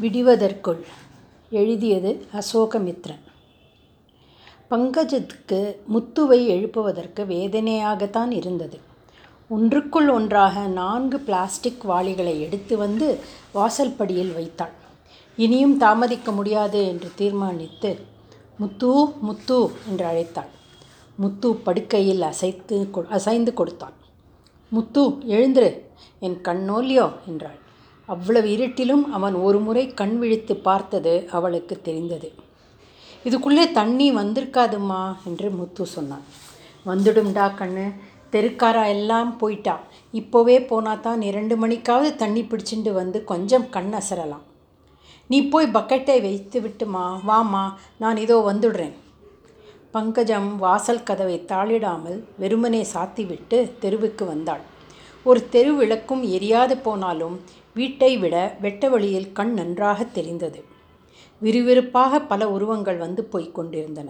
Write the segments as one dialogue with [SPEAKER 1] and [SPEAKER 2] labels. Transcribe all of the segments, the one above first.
[SPEAKER 1] விடிவதற்குள் எழுதியது அசோகமித்ரன். பங்கஜத்துக்கு முத்துவை எழுப்புவதற்கு வேதனையாகத்தான் இருந்தது. ஒன்றுக்குள் ஒன்றாக நான்கு பிளாஸ்டிக் வாளிகளை எடுத்து வந்து வாசல்படியில் வைத்தாள். இனியும் தாமதிக்க முடியாது என்று தீர்மானித்து முத்து முத்து என்று அழைத்தாள். முத்து படுக்கையில் அசைத்து அசைந்து கொடுத்தான் முத்து எழுந்துரு. என் கண்ணோலியோ என்றாள். அவ்வளவு இருட்டிலும் அவன் ஒரு முறை கண் விழித்து பார்த்தது அவளுக்கு தெரிந்தது. இதுக்குள்ளே தண்ணி வந்திருக்காதும்மா என்று முத்து சொன்னான். வந்துடும்டா கண்ணு. தெருக்காரா எல்லாம் போயிட்டா. இப்போவே போனால் தான் இரண்டு மணிக்காவது தண்ணி பிடிச்சிட்டு வந்து கொஞ்சம் கண் அசரலாம் நீ போய் பக்கெட்டை வைத்து விட்டுமா. வாமா நான் இதோ வந்துடுறேன். பங்கஜம் வாசல் கதவை தாளிடாமல் வெறுமனே சாத்திவிட்டு தெருவுக்கு வந்தாள். ஒரு தெரு விளக்கும் எரியாது போனாலும் வீட்டை விட வெட்ட வழியில் கண் நன்றாக தெரிந்தது விறுவிறுப்பாக பல உருவங்கள் வந்து போய்க் கொண்டிருந்தன.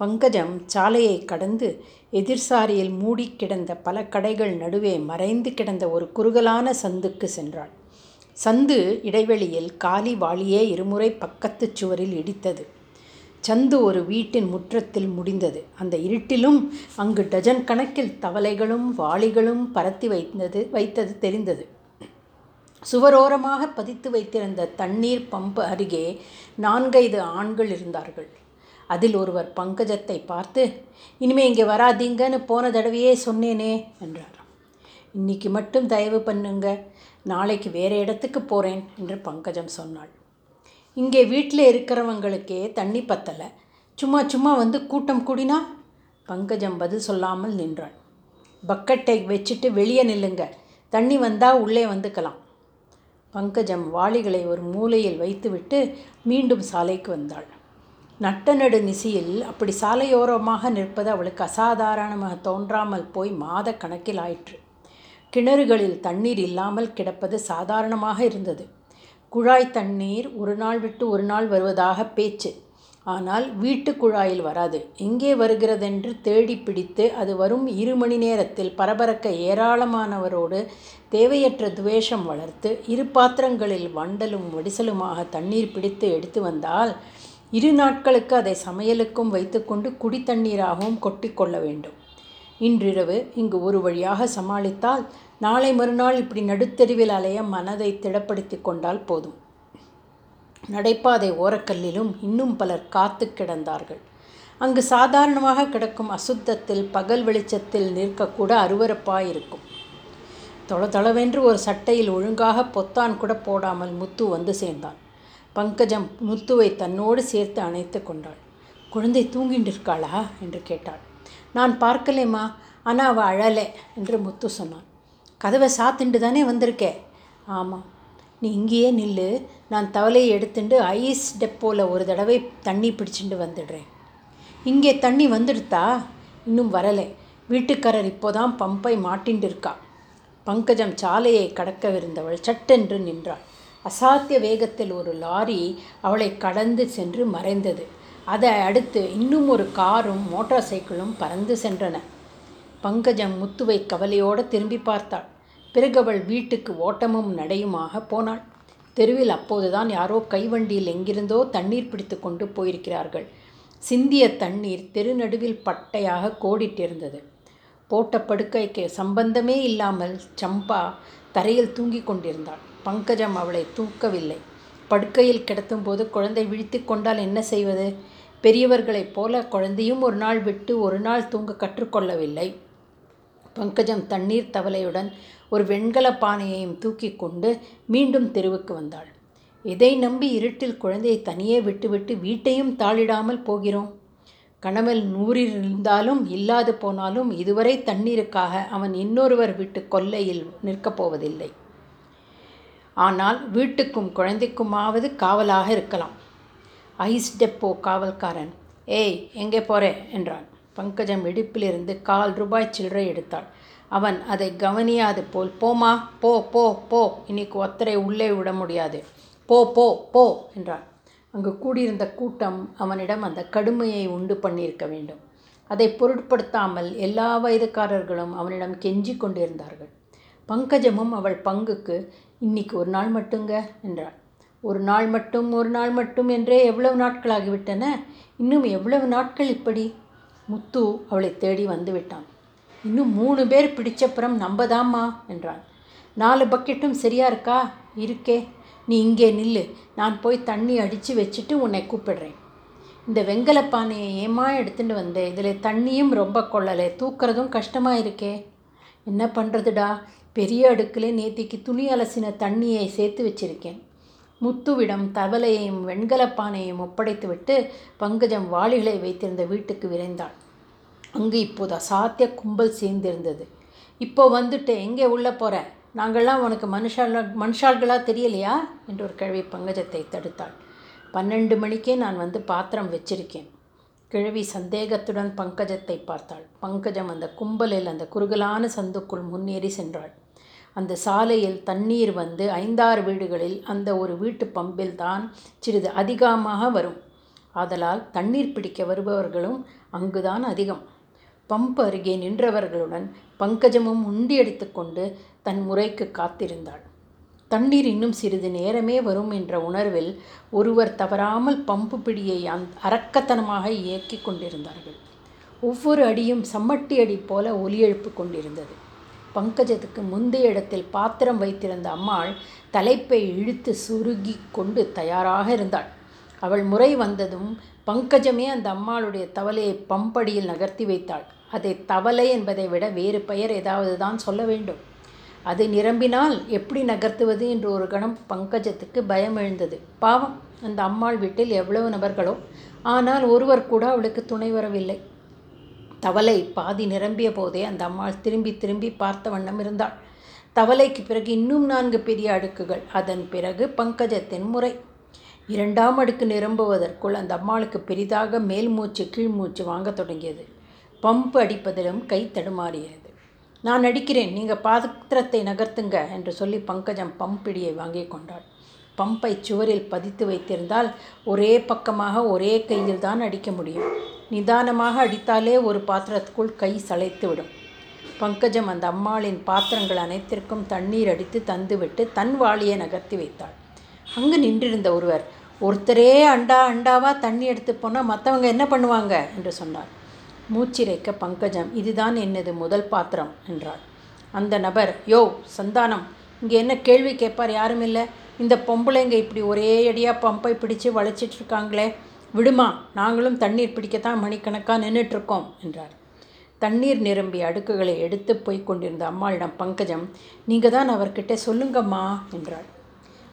[SPEAKER 1] பங்கஜம் சாலையை கடந்து எதிர்சாரியில் மூடி கிடந்த பல கடைகள் நடுவே மறைந்து கிடந்த ஒரு குறுகலான சந்துக்கு சென்றாள். சந்து இடைவெளியில் காலி வாளியே இருமுறை பக்கத்து சுவரில் இடித்தது. சந்து ஒரு வீட்டின் முற்றத்தில் முடிந்தது. அந்த இருட்டிலும் அங்கு டஜன் கணக்கில் தவளைகளும் வாளிகளும் பரத்தி வைத்தது வைத்தது தெரிந்தது. சுவரோரமாக பதித்து வைத்திருந்த தண்ணீர் பம்பு அருகே நான்கைந்து ஆண்கள் இருந்தார்கள். அதில் ஒருவர் பங்கஜத்தை பார்த்து இனிமே இங்கே வராதீங்கன்னு போன தடவையே சொன்னேனே என்றார். இன்னைக்கு மட்டும் தயவு பண்ணுங்க. நாளைக்கு வேறு இடத்துக்கு போகிறேன் என்று பங்கஜம் சொன்னாள். இங்கே வீட்டில் இருக்கிறவங்களுக்கே தண்ணி பத்தலை. சும்மா சும்மா வந்து கூட்டம் கூடினா? பங்கஜம் பதில் சொல்லாமல் நின்றாள். பக்கெட்டை வச்சுட்டு வெளியே நில்லுங்க. தண்ணி வந்தால் உள்ளே வந்துக்கலாம். பங்கஜம் வாளிகளை ஒரு மூலையில் வைத்துவிட்டு மீண்டும் சாலைக்கு வந்தாள். நட்ட நடு நிசியில் அப்படி சாலையோரமாக நிற்பது அவளுக்கு அசாதாரணமாக தோன்றாமல் போய் மாத கணக்கில் ஆயிற்று. கிணறுகளில் தண்ணீர் இல்லாமல் கிடப்பது சாதாரணமாக இருந்தது. குழாய் தண்ணீர் ஒரு நாள் விட்டு ஒரு நாள் வருவதாக பேச்சு. ஆனால் வீட்டு குழாயில் வராது. எங்கே வருகிறதென்று தேடி பிடித்து அது வரும் இரு மணி நேரத்தில் பரபரக்க ஏராளமானவரோடு தேவையற்ற துவேஷம் வளர்த்து இரு பாத்திரங்களில் வண்டலும் வடிசலுமாக தண்ணீர் பிடித்து எடுத்து வந்தால் இரு நாட்களுக்கு அதை சமையலுக்கும் வைத்துக்கொண்டு குடி தண்ணீராகவும் கொட்டிக்கொள்ள வேண்டும். இன்றிரவு இங்கு ஒரு வழியாக சமாளித்தால் நாளை மறுநாள் இப்படி நடுத்தெருவில் அலைய மனதை திடப்படுத்தி கொண்டால் போதும். நடைபாதை ஓரக்கல்லிலும் இன்னும் பலர் காத்து கிடந்தார்கள். அங்கு சாதாரணமாக கிடக்கும் அசுத்தத்தில் பகல் வெளிச்சத்தில் நிற்கக்கூட அருவறுப்பாயிருக்கும் தொள தொளவென்று ஒரு சட்டையில் ஒழுங்காக பொத்தான் கூட போடாமல் முத்து வந்து சேர்ந்தான். பங்கஜம் முத்துவை தன்னோடு சேர்த்து அணைத்து கொண்டாள். குழந்தை தூங்கிட்டு இருக்காளா என்று கேட்டாள். நான் பார்க்கலேம்மா. ஆனால் அவள் அழலை என்று முத்து சொன்னான். கதவை சாத்திண்டு தானே வந்திருக்கே? ஆமாம் நீ இங்கேயே நில்லு. நான் தவலையை எடுத்துட்டு ஐஸ் டெப்போவில் ஒரு தடவை தண்ணி பிடிச்சிட்டு வந்துடுறேன். இங்கே தண்ணி வந்துடுத்தா? இன்னும் வரலை. வீட்டுக்காரர் இப்போதான் பம்பை மாட்டின்னு இருக்கா பங்கஜம் சாலையை கடக்கவிருந்தவள் சட்டென்று நின்றாள். அசாத்திய வேகத்தில் ஒரு லாரி அவளை கடந்து சென்று மறைந்தது. அதை அடுத்து இன்னும் ஒரு காரும் மோட்டார் சைக்கிளும் பறந்து சென்றன. பங்கஜம் முத்துவை கவலையோடு திரும்பி பார்த்தாள். பிறகு அவள் வீட்டுக்கு ஓட்டமும் நடையுமாக போனாள். தெருவில் அப்போதுதான் யாரோ கைவண்டியில் எங்கிருந்தோ தண்ணீர் பிடித்து கொண்டு போயிருக்கிறார்கள். சிந்திய தண்ணீர் தெரு நடுவில் பட்டையாக கோடிட்டிருந்தது. போட்ட படுக்கைக்கு சம்பந்தமே இல்லாமல் சம்பா தரையில் தூங்கிக் கொண்டிருந்தாள். பங்கஜம் அவளை தூக்கவில்லை. படுக்கையில் கிடத்தும்போது குழந்தை விழித்து கொண்டால் என்ன செய்வது? பெரியவர்களைப் போல குழந்தையும் ஒரு நாள் விட்டு ஒரு நாள் தூங்க கற்றுக்கொள்ளவில்லை பங்கஜம் தண்ணீர் தவளையுடன் ஒரு வெண்கல பானையையும் தூக்கி கொண்டு மீண்டும் தெருவுக்கு வந்தாள். எதை நம்பி இருட்டில் குழந்தையை தனியே விட்டுவிட்டு வீட்டையும் தாளிடாமல் போகிறோம்? கணவன் நூறில் இருந்தாலும் இல்லாது போனாலும் இதுவரை தண்ணீருக்காக அவன் இன்னொருவர் வீட்டு கொல்லையில் நிற்கப் போவதில்லை. ஆனால் வீட்டுக்கும் குழந்தைக்குமாவது காவலாக இருக்கலாம். ஐஸ் டெப்போ காவல்காரன். ஏய் எங்கே போகிறே என்றான். பங்கஜம் இடுப்பிலிருந்து கால் ரூபாய் சில்லறை எடுத்தாள். அவன் அதை கவனியாது போல் போமா போ போ போ. இன்னைக்கு ஒத்தரை உள்ளே விட முடியாது. போ போ போ என்றான். அங்கு கூடியிருந்த கூட்டம் அவனிடம் அந்த கடுமையை உண்டு பண்ணியிருக்க வேண்டும். அதை பொருட்படுத்தாமல் எல்லா வயதுக்காரர்களும் அவனிடம் கெஞ்சி கொண்டிருந்தார்கள். பங்கஜமும் அவள் பங்குக்கு இன்னைக்கு ஒரு நாள் மட்டுங்க என்றாள். ஒரு நாள் மட்டும் ஒரு நாள் மட்டும் என்றே எவ்வளவு நாட்களாகிவிட்டன? இன்னும் எவ்வளவு நாட்கள் இப்படி? முத்து அவளை தேடி வந்து விட்டான். இன்னும் மூணு பேர் பிடிச்சப்புறம் நம்பதாம்மா என்றான் நாலு பக்கெட்டும் சரியா இருக்கா? இருக்கே. நீ இங்கே நில்லு. நான் போய் தண்ணி அடித்து வச்சுட்டு உன்னை கூப்பிடுறேன். இந்த வெங்கல பானையை ஏமா எடுத்துகிட்டு வந்தேன் இதில் தண்ணியும் ரொம்ப கொள்ளலை. தூக்கிறதும் கஷ்டமாக இருக்கே. என்ன பண்ணுறதுடா பெரிய அடுக்கில் நேத்திக்கு துணி அலசின தண்ணியை சேர்த்து வச்சிருக்கேன். முத்துவிடம் தவளையையும் வெண்கலப் பானையையும் ஒப்படைத்துவிட்டு பங்கஜம் வாளிகளை வைத்திருந்த வீட்டுக்கு விரைந்தாள். அங்கே இப்போது அசாத்திய கும்பல் சேர்ந்திருந்தது. இப்போ வந்துட்டு எங்கே உள்ளே போகிற நாங்கள்லாம் உனக்கு மனுஷால் மனுஷாள்களாக தெரியலையா? என்று ஒரு கிழவி பங்கஜத்தை தடுத்தாள். பன்னெண்டு மணிக்கே நான் வந்து பாத்திரம் வச்சிருக்கேன். கிழவி சந்தேகத்துடன் பங்கஜத்தை பார்த்தாள். பங்கஜம் அந்த கும்பலில் அந்த குறுகலான சந்துக்குள் முன்னேறி சென்றாள். அந்த சாலையில் தண்ணீர் வந்து ஐந்தாறு வீடுகளில் அந்த ஒரு வீட்டு பம்பில் தான் சிறிது அதிகமாக வரும். ஆதலால் தண்ணீர் பிடிக்க வருபவர்களும் அங்குதான் அதிகம். பம்ப் அருகே நின்றவர்களுடன் பங்கஜமும் உண்டியடித்து கொண்டு தன் முறைக்கு காத்திருந்தாள். தண்ணீர் இன்னும் சிறிது நேரமே வரும் என்ற உணர்வில் ஒருவர் தவறாமல் பம்பு பிடியை அந் அரக்கத்தனமாக இயக்கி கொண்டிருந்தார்கள். ஒவ்வொரு அடியும் சம்மட்டி அடி போல ஒலி எழுப்பு கொண்டிருந்தது. பங்கஜத்துக்கு முந்தைய இடத்தில் பாத்திரம் வைத்திருந்த அம்மாள் தலைப்பை இழுத்து சுருகி கொண்டு தயாராக இருந்தாள். அவள் முறை வந்ததும் பங்கஜமே அந்த அம்மாளுடைய தவலையை பம்படியில் நகர்த்தி வைத்தாள். அதை தவளை என்பதை விட வேறு பெயர் ஏதாவது தான் சொல்ல வேண்டும். அது நிரம்பினால் எப்படி நகர்த்துவது என்று ஒரு கணம் பங்கஜத்துக்கு பயம் எழுந்தது. பாவம் அந்த அம்மாள் வீட்டில் எவ்வளவு நபர்களோ ஆனால் ஒருவர் கூட அவளுக்கு துணை வரவில்லை. தவளை பாதி நிரம்பிய போதே அந்த அம்மாள் திரும்பி திரும்பி பார்த்த வண்ணம் இருந்தாள். தவளைக்கு பிறகு இன்னும் நான்கு பெரிய அடுக்குகள். அதன் பிறகு பங்கஜத்தின் முறை. இரண்டாம் அடுக்கு நிரம்புவதற்குள் அந்த அம்மாளுக்கு பெரிதாக மேல் மூச்சு கீழ் மூச்சு வாங்க தொடங்கியது. பம்பு அடிப்பதிலும் கை தடுமாறியது. நான் அடிக்கிறேன் நீங்கள் பாத்திரத்தை நகர்த்துங்க என்று சொல்லி பங்கஜம் பம்பிடியை வாங்கி கொண்டாள். பம்பை சுவரில் பதித்து வைத்திருந்தால் ஒரே பக்கமாக ஒரே கையில் தான் அடிக்க முடியும். நிதானமாக அடித்தாலே ஒரு பாத்திரத்துக்குள் கை சளைத்துவிடும் பங்கஜம் அந்த அம்மாளின் பாத்திரங்கள் அனைத்திற்கும் தண்ணீர் அடித்து தந்துவிட்டு தன் வாளியை நகர்த்தி வைத்தாள். அங்கு நின்றிருந்த ஒருவர் ஒருத்தரே அண்டா அண்டாவாக தண்ணி எடுத்து போனால் மற்றவங்க என்ன பண்ணுவாங்க? என்று சொன்னார். மூச்சிரைக்க பங்கஜம் இதுதான் என்னது முதல் பாத்திரம் என்றாள். அந்த நபர் யோ சந்தானம் இங்கே என்ன கேள்வி கேட்பார் யாரும் இல்லை? இந்த பொம்பளைங்க இப்படி ஒரே அடியாக பம்பை பிடிச்சு வளைச்சிட்டு இருக்காங்களே விடுமா நாங்களும் தண்ணீர் பிடிக்கத்தான் மணிக்கணக்காக நின்றுட்டுருக்கோம் என்றார். தண்ணீர் நிரம்பிய அடுக்குகளை எடுத்து போய் கொண்டிருந்த அம்மாளிடம் பங்கஜம் நீங்கள் தான் அவர்கிட்ட சொல்லுங்கம்மா என்றாள்.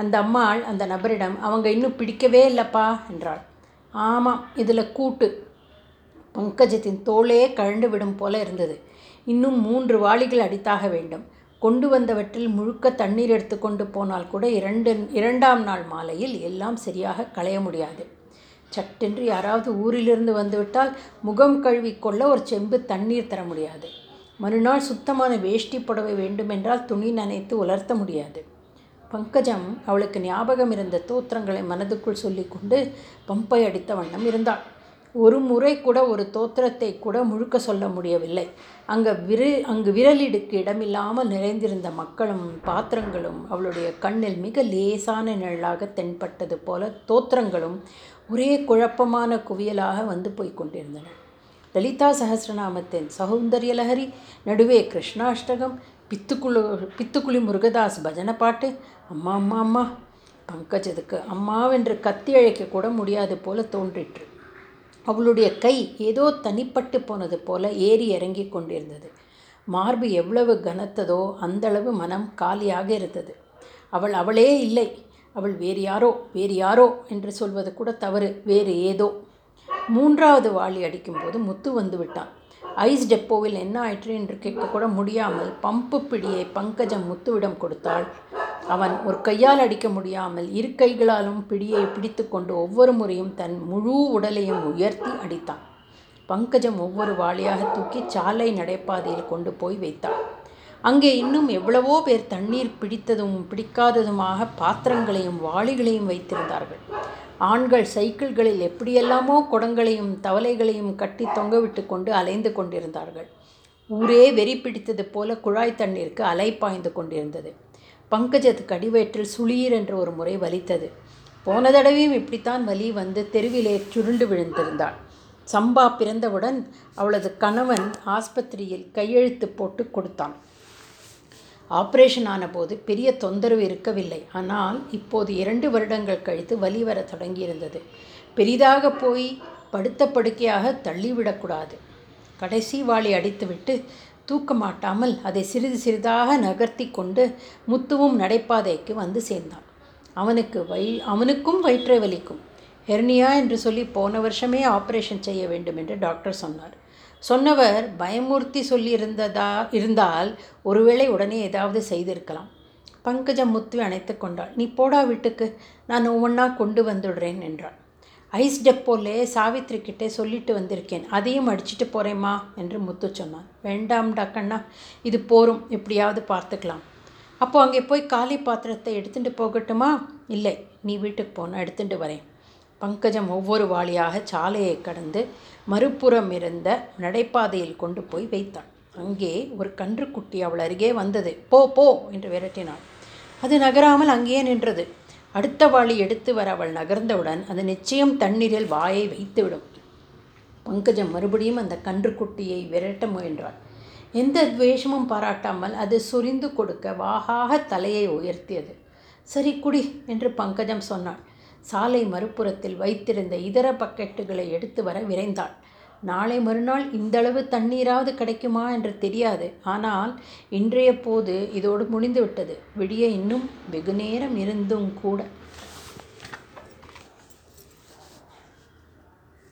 [SPEAKER 1] அந்த அம்மாள் அந்த நபரிடம் அவங்க இன்னும் பிடிக்கவே இல்லைப்பா என்றாள். ஆமாம் இதில் கூட்டு பங்கஜத்தின் தோளே கழண்டு விடும் போல இருந்தது. இன்னும் மூன்று வாளிகள் அடித்தாக வேண்டும். கொண்டு வந்தவற்றில் முழுக்க தண்ணீர் எடுத்து கொண்டு போனால் கூட இரண்டு இரண்டாம் நாள் மாலையில் எல்லாம் சரியாக களைய முடியாது. சட்டென்று யாராவது ஊரிலிருந்து வந்துவிட்டால் முகம் கழுவி கொள்ள ஒரு செம்பு தண்ணீர் தர முடியாது. மறுநாள் சுத்தமான வேஷ்டி புடவை வேண்டுமென்றால் துணி நனைத்து உலர்த்த முடியாது. பங்கஜம் அவளுக்கு ஞாபகம் இருந்த தோத்திரங்களை மனதுக்குள் சொல்லிக்கொண்டு பம்பை அடித்த வண்ணம் இருந்தாள். ஒரு முறை கூட ஒரு தோத்திரத்தை கூட முழுக்க சொல்ல முடியவில்லை. அங்கே விரு அங்கு விரலிடுக்கு இடமில்லாமல் நிறைந்திருந்த மக்களும் பாத்திரங்களும் அவளுடைய கண்ணில் மிக லேசான நிழலாக தென்பட்டது போல தோத்திரங்களும் ஒரே குழப்பமான குவியலாக வந்து போய் கொண்டிருந்தன. லலிதா சகசிரநாமத்தின் சௌந்தரிய லஹரி நடுவே கிருஷ்ணாஷ்டகம் பித்துக்குழு பித்துக்குழி முருகதாஸ் பஜனை பாட்டு அம்மா அம்மா அம்மா பங்கஜதுக்கு அம்மாவென்று கத்தி அழைக்க கூட முடியாது போல தோன்றிற்று. அவளுடைய கை ஏதோ தனிப்பட்டு போனது போல ஏறி இறங்கி கொண்டிருந்தது. மார்பு எவ்வளவு கனத்ததோ அந்தளவு மனம் காலியாக இருந்தது. அவள் அவளே இல்லை. அவள் வேறு யாரோ வேறு யாரோ என்று சொல்வது கூட தவறு வேறு ஏதோ. மூன்றாவது வாளி அடிக்கும்போது முத்து வந்து விட்டான். ஐஸ் டெப்போவில் என்ன ஆயிற்று என்று கேட்கக்கூட முடியாமல் பம்பு பிடியை பங்கஜம் முத்துவிடம் கொடுத்தாள். அவன் ஒரு கையால் அடிக்க முடியாமல் இரு கைகளாலும் பிடியை பிடித்து கொண்டு ஒவ்வொரு முறையும் தன் முழு உடலையும் உயர்த்தி அடித்தான். பங்கஜம் ஒவ்வொரு வாளியாக தூக்கி சாலை நடைபாதையில் கொண்டு போய் வைத்தான். அங்கே இன்னும் எவ்வளவோ பேர் தண்ணீர் பிடித்ததும் பிடிக்காததுமாக பாத்திரங்களையும் வாளிகளையும் வைத்திருந்தார்கள். ஆண்கள் சைக்கிள்களில் எப்படியெல்லாமோ குடங்களையும் தவளைகளையும் கட்டி தொங்கவிட்டு கொண்டு அலைந்து கொண்டிருந்தார்கள். ஊரே வெறி பிடித்தது போல குழாய் தண்ணீருக்கு அலை பாய்ந்து கொண்டிருந்தது. பங்கஜத் கடிவயிற்றில் சுளீர் என்று ஒரு முறை வலித்தது. போன தடவையும் இப்படித்தான் வலி வந்து தெருவிலே சுருண்டு விழுந்திருந்தாள். சம்பா பிறந்தவுடன் அவளது கணவன் ஆஸ்பத்திரியில் கையெழுத்து போட்டு கொடுத்தான். ஆப்ரேஷன் ஆனபோது பெரிய தொந்தரவு இருக்கவில்லை. ஆனால் இப்போது இரண்டு வருடங்கள் கழித்து வலி வர தொடங்கியிருந்தது. பெரிதாக போய் படுத்த படுக்கையாக தள்ளிவிடக்கூடாது. கடைசி வாளி அடித்துவிட்டு தூக்க மாட்டாமல் அதை சிறிது சிறிதாக நகர்த்தி கொண்டு முத்துவும் நடைபாதைக்கு வந்து சேர்ந்தான். அவனுக்கு வை அவனுக்கும் வயிற்றை வலிக்கும். ஹெர்னியா என்று சொல்லி போன வருஷமே ஆப்ரேஷன் செய்ய வேண்டும் என்று டாக்டர் சொன்னார். சொன்னவர் பயமூர்த்தி சொல்லியிருந்ததா இருந்தால் ஒருவேளை உடனே ஏதாவது செய்திருக்கலாம். பங்கஜம் முத்து அணைத்து கொண்டாள். நீ போடா வீட்டுக்கு நான் ஒவ்வொன்றா கொண்டு வந்துடுறேன் என்றாள். ஐஸ் டெப்போலே சாவித்ரி கிட்டே சொல்லிட்டு வந்திருக்கேன். அதையும் அடிச்சுட்டு போகிறேம்மா என்று முத்து சொன்னான். வேண்டாம்டா கண்ணா இது போரும். எப்படியாவது பார்த்துக்கலாம். அப்போ அங்கே போய் காலி பாத்திரத்தை எடுத்துகிட்டு போகட்டுமா? இல்லை நீ வீட்டுக்கு போனால் எடுத்துட்டு வரேன். பங்கஜம் ஒவ்வொரு வாளியாக சாலையை கடந்து மறுபுறம் இருந்த நடைபாதையில் கொண்டு போய் வைத்தாள் அங்கே ஒரு கன்றுக்குட்டி அவள் அருகே வந்தது. போ போ என்று விரட்டினாள். அது நகராமல் அங்கேயே நின்றது. அடுத்த வாளி எடுத்து வர அவள் நகர்ந்தவுடன் அது நிச்சயம் தண்ணீரில் வாயை வைத்துவிடும். பங்கஜம் மறுபடியும் அந்த கன்றுக்குட்டியை விரட்ட முயன்றாள். எந்த துவேஷமும் பாராட்டாமல் அது சுரிந்து கொடுக்க வாகாக தலையை உயர்த்தியது. சரி குடி என்று பங்கஜம் சொன்னாள். சாலை மறுபுறத்தில் வைத்திருந்த இதர பக்கெட்டுகளை எடுத்து வர விரைந்தாள். நாளை மறுநாள் இந்தளவு தண்ணீராவது கிடைக்குமா என்று தெரியாது. ஆனால் இன்றைய போது இதோடு முடிந்துவிட்டது. விடிய இன்னும் வெகுநேரம் இருந்தும் கூட.